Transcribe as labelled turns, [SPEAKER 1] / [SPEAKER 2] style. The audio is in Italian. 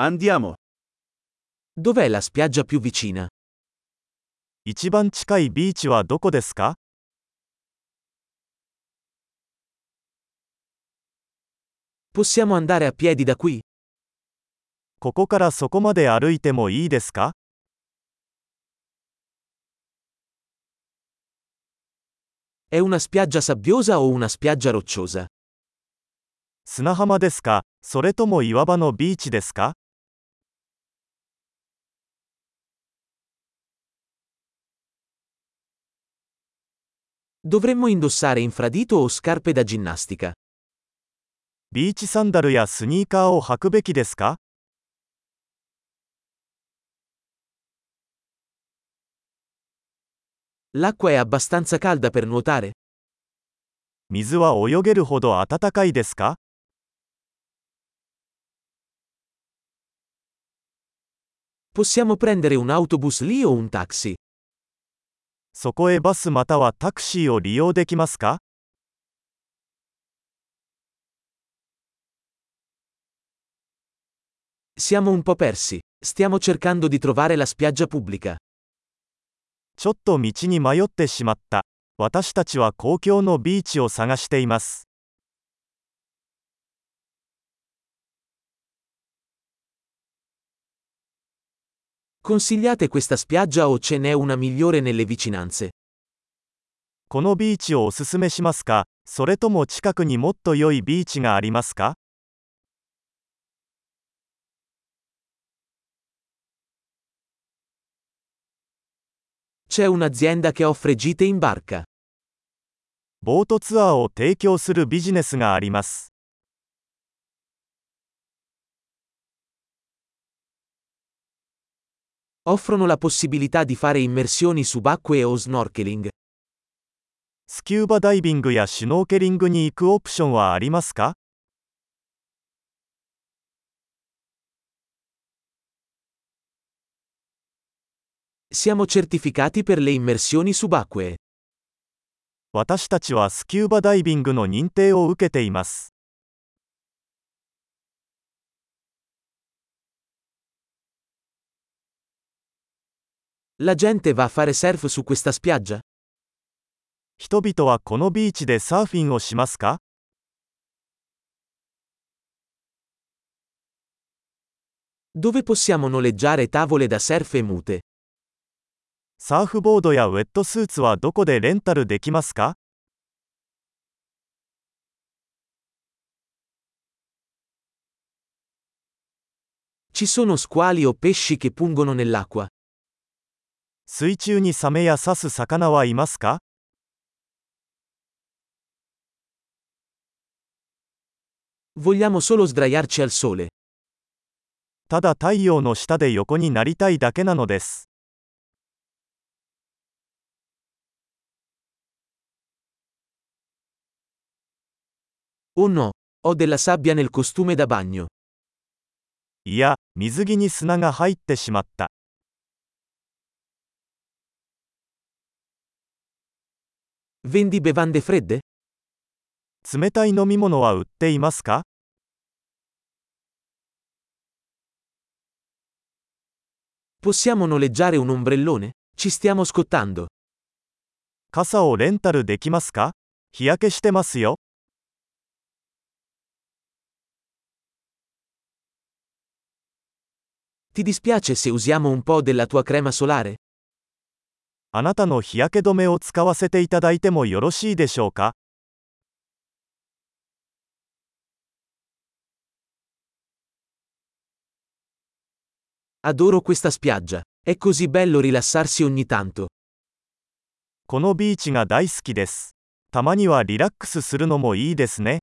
[SPEAKER 1] Andiamo.
[SPEAKER 2] Dov'è la spiaggia più vicina?
[SPEAKER 3] 一番近いビーチはどこですか
[SPEAKER 2] Possiamo andare a piedi da qui?
[SPEAKER 3] ここからそこまで歩いてもいいですか
[SPEAKER 2] È una spiaggia sabbiosa o una spiaggia rocciosa?
[SPEAKER 3] 砂浜ですかそれとも岩場のビーチですか
[SPEAKER 2] Dovremmo indossare infradito o scarpe da ginnastica?
[SPEAKER 3] ビーチサンダルやスニーカーを履くべきですか
[SPEAKER 2] L'acqua è abbastanza calda per nuotare?
[SPEAKER 3] 水は泳げるほど暖かいですか
[SPEAKER 2] Possiamo prendere un autobus lì o un taxi?
[SPEAKER 3] そこへバスまたはタクシーを利用できますか
[SPEAKER 2] Siamo un po' persi. Stiamo cercando di trovare la spiaggia pubblica.
[SPEAKER 3] ちょっと道に迷ってしまった。私たちは公共のビーチを探しています。
[SPEAKER 2] Consigliate questa spiaggia o ce n'è una migliore nelle vicinanze?
[SPEAKER 3] このビーチをおすすめしますかそれとも近くにもっと良いビーチがありますか
[SPEAKER 2] C'è un'azienda che offre gite in barca.
[SPEAKER 3] ボートツアーを提供するビジネスがあります。
[SPEAKER 2] Offrono la possibilità di fare immersioni subacquee o snorkeling.
[SPEAKER 3] スキューバダイビングやシュノーケリングに行くオプションはありますか
[SPEAKER 2] Siamo certificati per le immersioni subacquee.
[SPEAKER 3] 私たちはスキューバダイビングの認定を受けています。
[SPEAKER 2] La gente va a fare surf su questa spiaggia?
[SPEAKER 3] 人々はこのビーチでサーフィンをしますか
[SPEAKER 2] Dove possiamo noleggiare tavole da surf e mute?
[SPEAKER 3] サーフボードやウェットスーツはどこでレンタルできますか
[SPEAKER 2] Ci sono squali o pesci che pungono nell'acqua?
[SPEAKER 3] 水中にサメや刺す魚はいますか？ただ太陽の下で横になりたいだけなのです。いや、水着に砂が入ってしまった。
[SPEAKER 2] Vendi bevande fredde?
[SPEAKER 3] 冷たい飲み物は売っていますか
[SPEAKER 2] Possiamo noleggiare un ombrellone? Ci stiamo scottando.
[SPEAKER 3] 傘をレンタルできますか日焼けしてますよ。
[SPEAKER 2] Ti dispiace se usiamo un po' della tua crema solare?
[SPEAKER 3] あなたの日焼け止めを使わせていただいてもよろしいでしょうか
[SPEAKER 2] ？Adoro questa spiaggia. È così bello rilassarsi ogni tanto.
[SPEAKER 3] このビーチが大好きです。たまにはリラックスするのもいいですね。